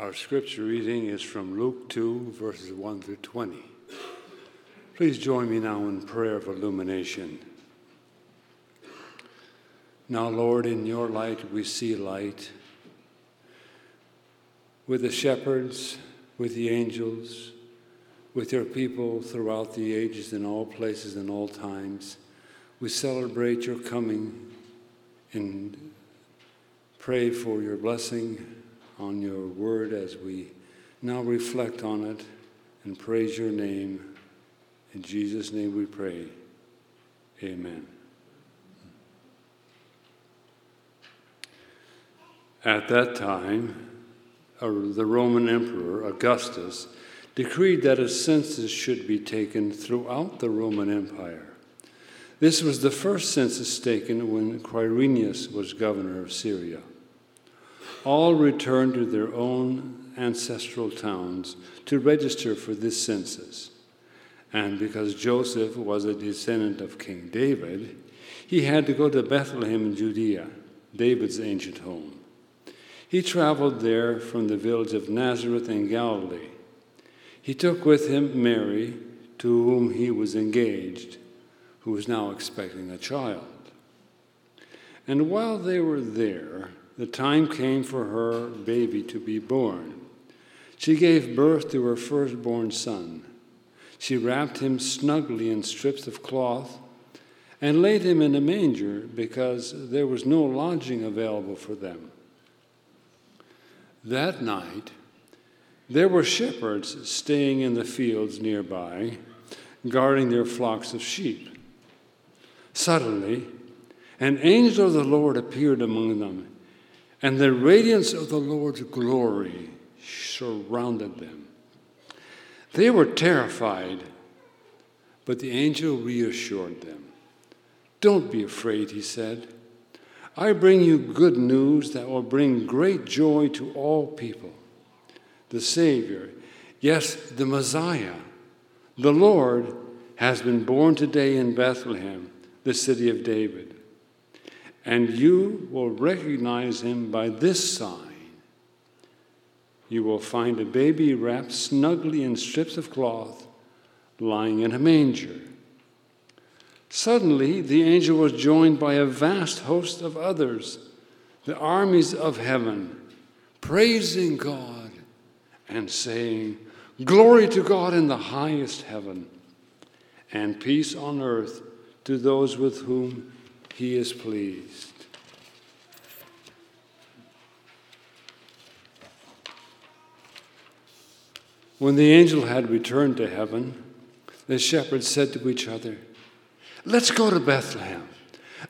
Our scripture reading is from Luke 2, verses 1 through 20. Please join me now in prayer of illumination. Now, Lord, in your light we see light. With the shepherds, with the angels, with your people throughout the ages, in all places, and all times, we celebrate your coming and pray for your blessing on your word as we now reflect on it and praise your name. In Jesus' name we pray. Amen. At that time, uh, the Roman Emperor Augustus decreed that a census should be taken throughout the Roman Empire. This was the first census taken when Quirinius was governor of Syria. All returned to their own ancestral towns to register for this census. And because Joseph was a descendant of King David, he had to go to Bethlehem in Judea, David's ancient home. He traveled there from the village of Nazareth in Galilee. He took with him Mary, to whom he was engaged, who was now expecting a child. And while they were there, the time came for her baby to be born. She gave birth to her firstborn son. She wrapped him snugly in strips of cloth and laid him in a manger because there was no lodging available for them. That night, there were shepherds staying in the fields nearby, guarding their flocks of sheep. Suddenly, an angel of the Lord appeared among them and the radiance of the Lord's glory surrounded them. They were terrified, but the angel reassured them. Don't be afraid, he said. I bring you good news that will bring great joy to all people. The Savior, yes, the Messiah, the Lord, has been born today in Bethlehem, the city of David and you will recognize him by this sign. You will find a baby wrapped snugly in strips of cloth, lying in a manger. Suddenly, the angel was joined by a vast host of others, the armies of heaven, praising God and saying, Glory to God in the highest heaven, and peace on earth to those with whom he is pleased. When the angel had returned to heaven, the shepherds said to each other, Let's go to Bethlehem.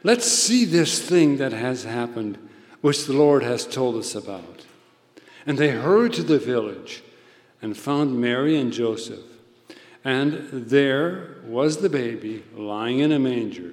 Let's see this thing that has happened, which the Lord has told us about. And they hurried to the village and found Mary and Joseph. And there was the baby lying in a manger.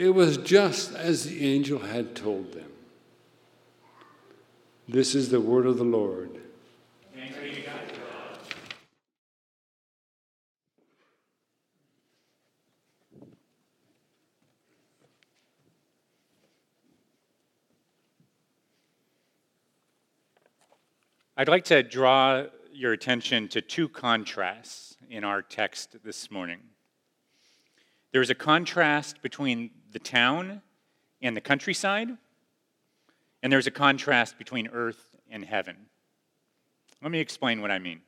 it was just as the angel had told them. This is the word of the Lord. I'd like to draw your attention to two contrasts in our text this morning. There's a contrast between the town and the countryside, and there's a contrast between earth and heaven. Let me explain what I mean.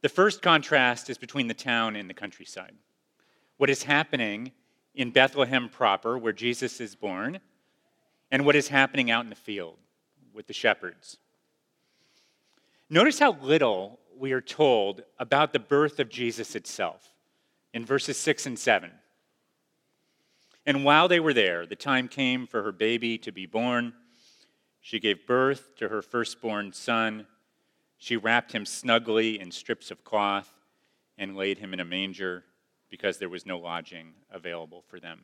The first contrast is between the town and the countryside. What is happening in Bethlehem proper, where Jesus is born, and what is happening out in the field with the shepherds. Notice how little we are told about the birth of Jesus itself in verses 6 and 7. And while they were there, the time came for her baby to be born. She gave birth to her firstborn son. She wrapped him snugly in strips of cloth and laid him in a manger because there was no lodging available for them.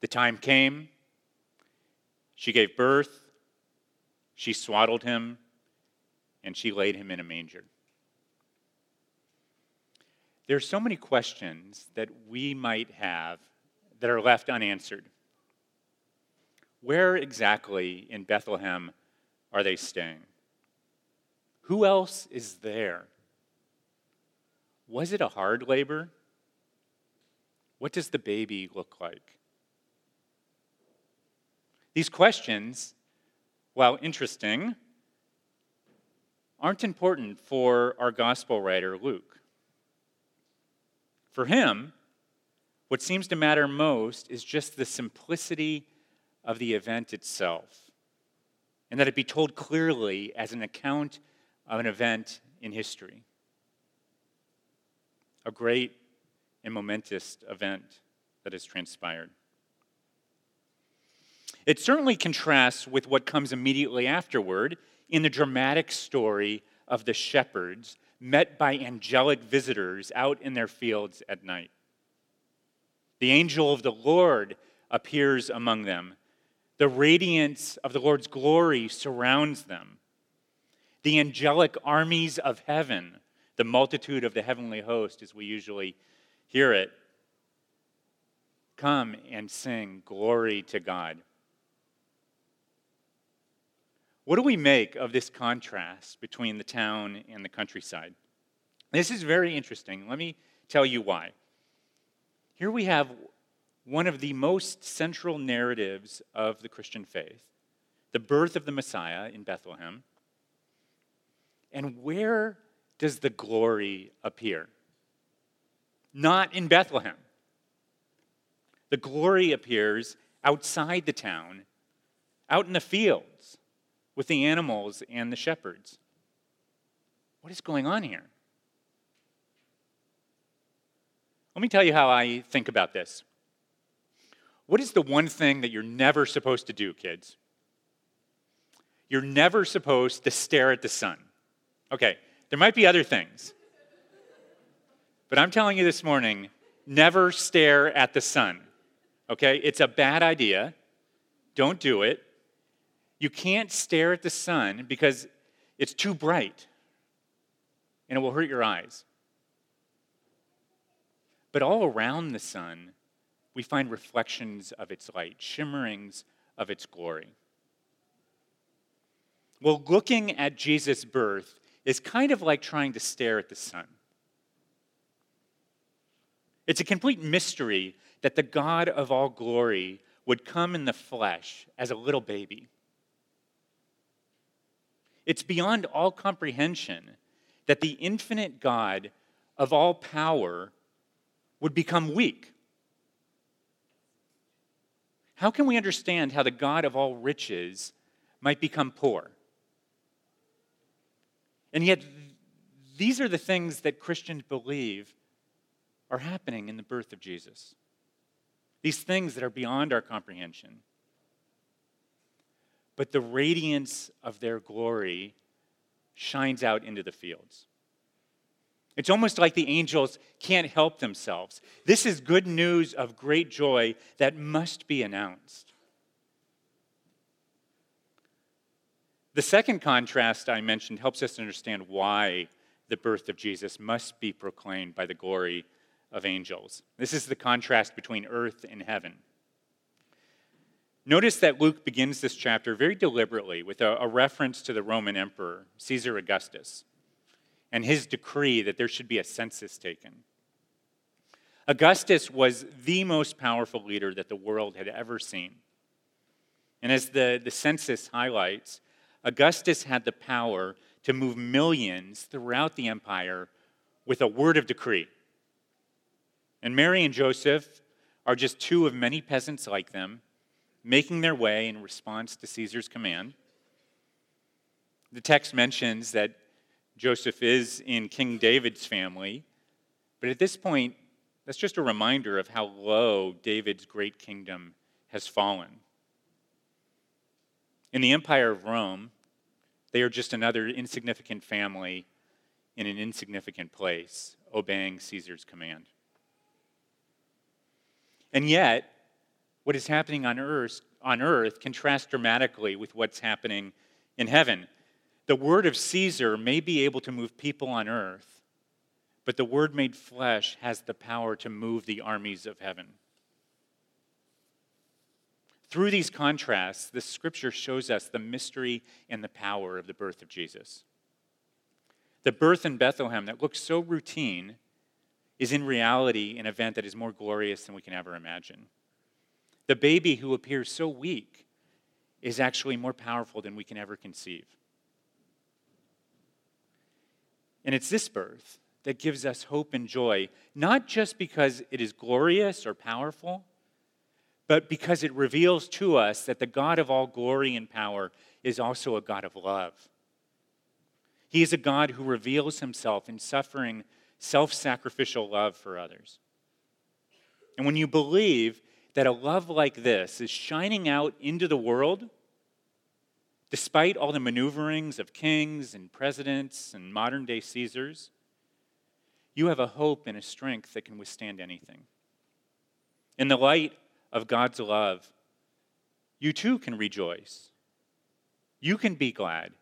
The time came. She gave birth. She swaddled him, and she laid him in a manger. There are so many questions that we might have that are left unanswered. Where exactly in Bethlehem are they staying? Who else is there? Was it a hard labor? What does the baby look like? These questions, while interesting, aren't important for our gospel writer, Luke. For him, what seems to matter most is just the simplicity of the event itself, and that it be told clearly as an account of an event in history. A great and momentous event that has transpired. It certainly contrasts with what comes immediately afterward in the dramatic story of the shepherds met by angelic visitors out in their fields at night. The angel of the Lord appears among them. The radiance of the Lord's glory surrounds them. The angelic armies of heaven, the multitude of the heavenly host, as we usually hear it, come and sing glory to God. What do we make of this contrast between the town and the countryside? This is very interesting. Let me tell you why. Here we have one of the most central narratives of the Christian faith the birth of the Messiah in Bethlehem. And where does the glory appear? Not in Bethlehem. The glory appears outside the town, out in the fields, with the animals and the shepherds. What is going on here? Let me tell you how I think about this. What is the one thing that you're never supposed to do, kids? You're never supposed to stare at the sun. Okay, there might be other things. But I'm telling you this morning never stare at the sun. Okay, it's a bad idea. Don't do it. You can't stare at the sun because it's too bright and it will hurt your eyes. But all around the sun, we find reflections of its light, shimmerings of its glory. Well, looking at Jesus' birth is kind of like trying to stare at the sun. It's a complete mystery that the God of all glory would come in the flesh as a little baby it's beyond all comprehension that the infinite God of all power would become weak. How can we understand how the God of all riches might become poor? And yet, these are the things that Christians believe are happening in the birth of Jesus. These things that are beyond our comprehension but the radiance of their glory shines out into the fields. It's almost like the angels can't help themselves. This is good news of great joy that must be announced. The second contrast I mentioned helps us understand why the birth of Jesus must be proclaimed by the glory of angels. This is the contrast between earth and heaven. Notice that Luke begins this chapter very deliberately with a, a, reference to the Roman emperor, Caesar Augustus, and his decree that there should be a census taken. Augustus was the most powerful leader that the world had ever seen. And as the, the census highlights, Augustus had the power to move millions throughout the empire with a word of decree. And Mary and Joseph are just two of many peasants like them making their way in response to Caesar's command. The text mentions that Joseph is in King David's family, but at this point, that's just a reminder of how low David's great kingdom has fallen. In the Empire of Rome, They are just another insignificant family in an insignificant place, obeying Caesar's command. And yet, what is happening on earth, on earth contrasts dramatically with what's happening in heaven. The word of Caesar may be able to move people on earth, but the word made flesh has the power to move the armies of heaven. Through these contrasts, the scripture shows us the mystery and the power of the birth of Jesus. The birth in Bethlehem that looks so routine is in reality an event that is more glorious than we can ever imagine. The baby who appears so weak is actually more powerful than we can ever conceive. And it's this birth that gives us hope and joy, not just because it is glorious or powerful, but because it reveals to us that the God of all glory and power is also a God of love. He is a God who reveals himself in suffering self sacrificial love for others. And when you believe that a love like this is shining out into the world, despite all the maneuverings of kings and presidents and modern day Caesars, you have a hope and a strength that can withstand anything. In the light of God's love, you too can rejoice. You can be glad,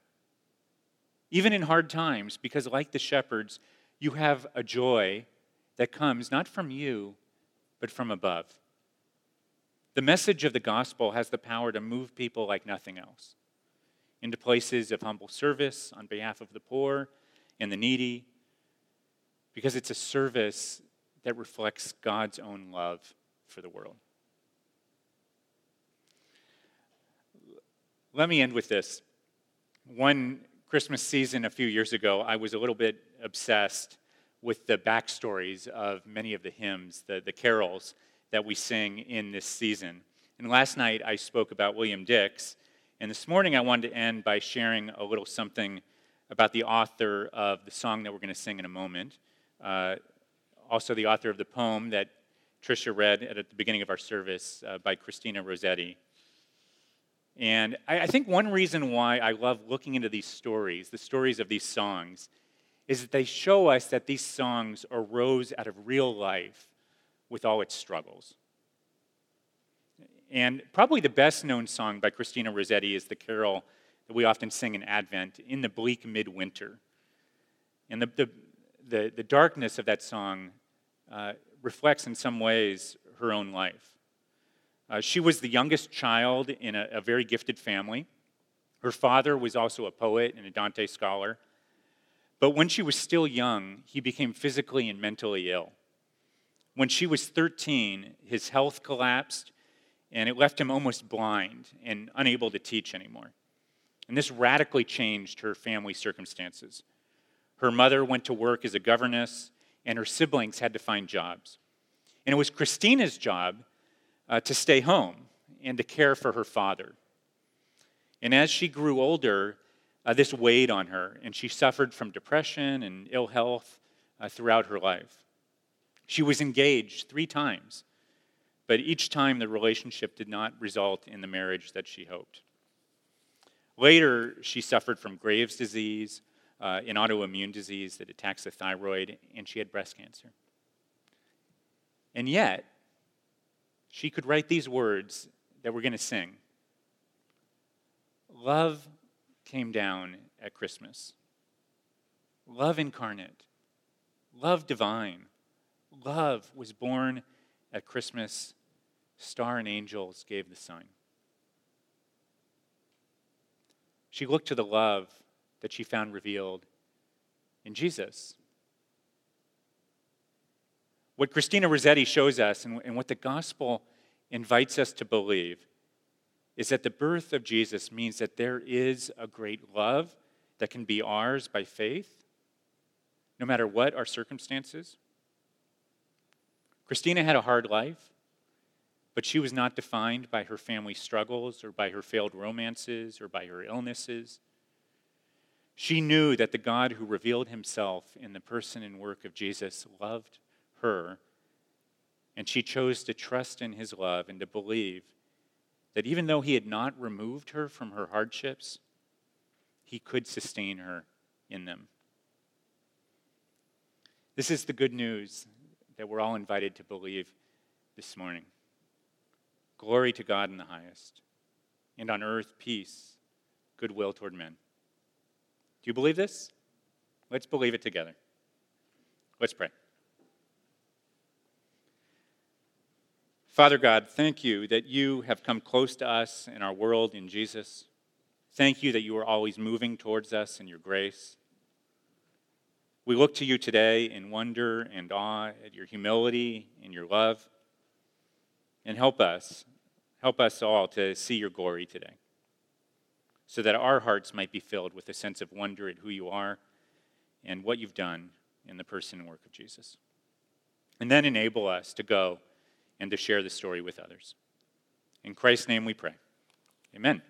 even in hard times, because like the shepherds, you have a joy that comes not from you, but from above. The message of the gospel has the power to move people like nothing else into places of humble service on behalf of the poor and the needy, because it's a service that reflects God's own love for the world. Let me end with this. One Christmas season a few years ago, I was a little bit obsessed with the backstories of many of the hymns, the, the carols that we sing in this season. And last night I spoke about William Dix, and this morning I wanted to end by sharing a little something about the author of the song that we're going to sing in a moment. Uh, also, the author of the poem that Tricia read at, the beginning of our service uh, by Christina Rossetti. And I, I think one reason why I love looking into these stories, the stories of these songs, is that they show us that these songs arose out of real life with all its struggles. And probably the best known song by Christina Rossetti is the carol that we often sing in Advent, In the Bleak Midwinter. And the, the, the, the darkness of that song uh, reflects in some ways her own life. Uh, she was the youngest child in a, a very gifted family. Her father was also a poet and a Dante scholar. But when she was still young, he became physically and mentally ill. When she was 13, his health collapsed and it left him almost blind and unable to teach anymore. And this radically changed her family circumstances. Her mother went to work as a governess, and her siblings had to find jobs. And it was Christina's job uh, to stay home and to care for her father. And as she grew older, uh, this weighed on her, and she suffered from depression and ill health uh, throughout her life. She was engaged three times, but each time the relationship did not result in the marriage that she hoped. Later, she suffered from Graves' disease, uh, an autoimmune disease that attacks the thyroid, and she had breast cancer. And yet, she could write these words that we're going to sing Love came down at Christmas. Love incarnate, love divine, love was born at Christmas. Star and angels gave the sign. She looked to the love that she found revealed in Jesus. What Christina Rossetti shows us and, and what the gospel invites us to believe is that the birth of Jesus means that there is a great love that can be ours by faith, no matter what our circumstances. Christina had a hard life, but she was not defined by her family struggles or by her failed romances or by her illnesses. She knew that the God who revealed himself in the person and work of Jesus loved her, and she chose to trust in his love and to believe that even though he had not removed her from her hardships, he could sustain her in them. This is the good news that we're all invited to believe this morning. Glory to God in the highest, and on earth peace, goodwill toward men. Do you believe this? Let's believe it together. Let's pray. Father God, thank you that you have come close to us in our world in Jesus. Thank you that you are always moving towards us in your grace. We look to you today in wonder and awe at your humility and your love. And help us, help us all to see your glory today, so that our hearts might be filled with a sense of wonder at who you are and what you've done in the person and work of Jesus. And then enable us to go and to share the story with others. In Christ's name we pray. Amen.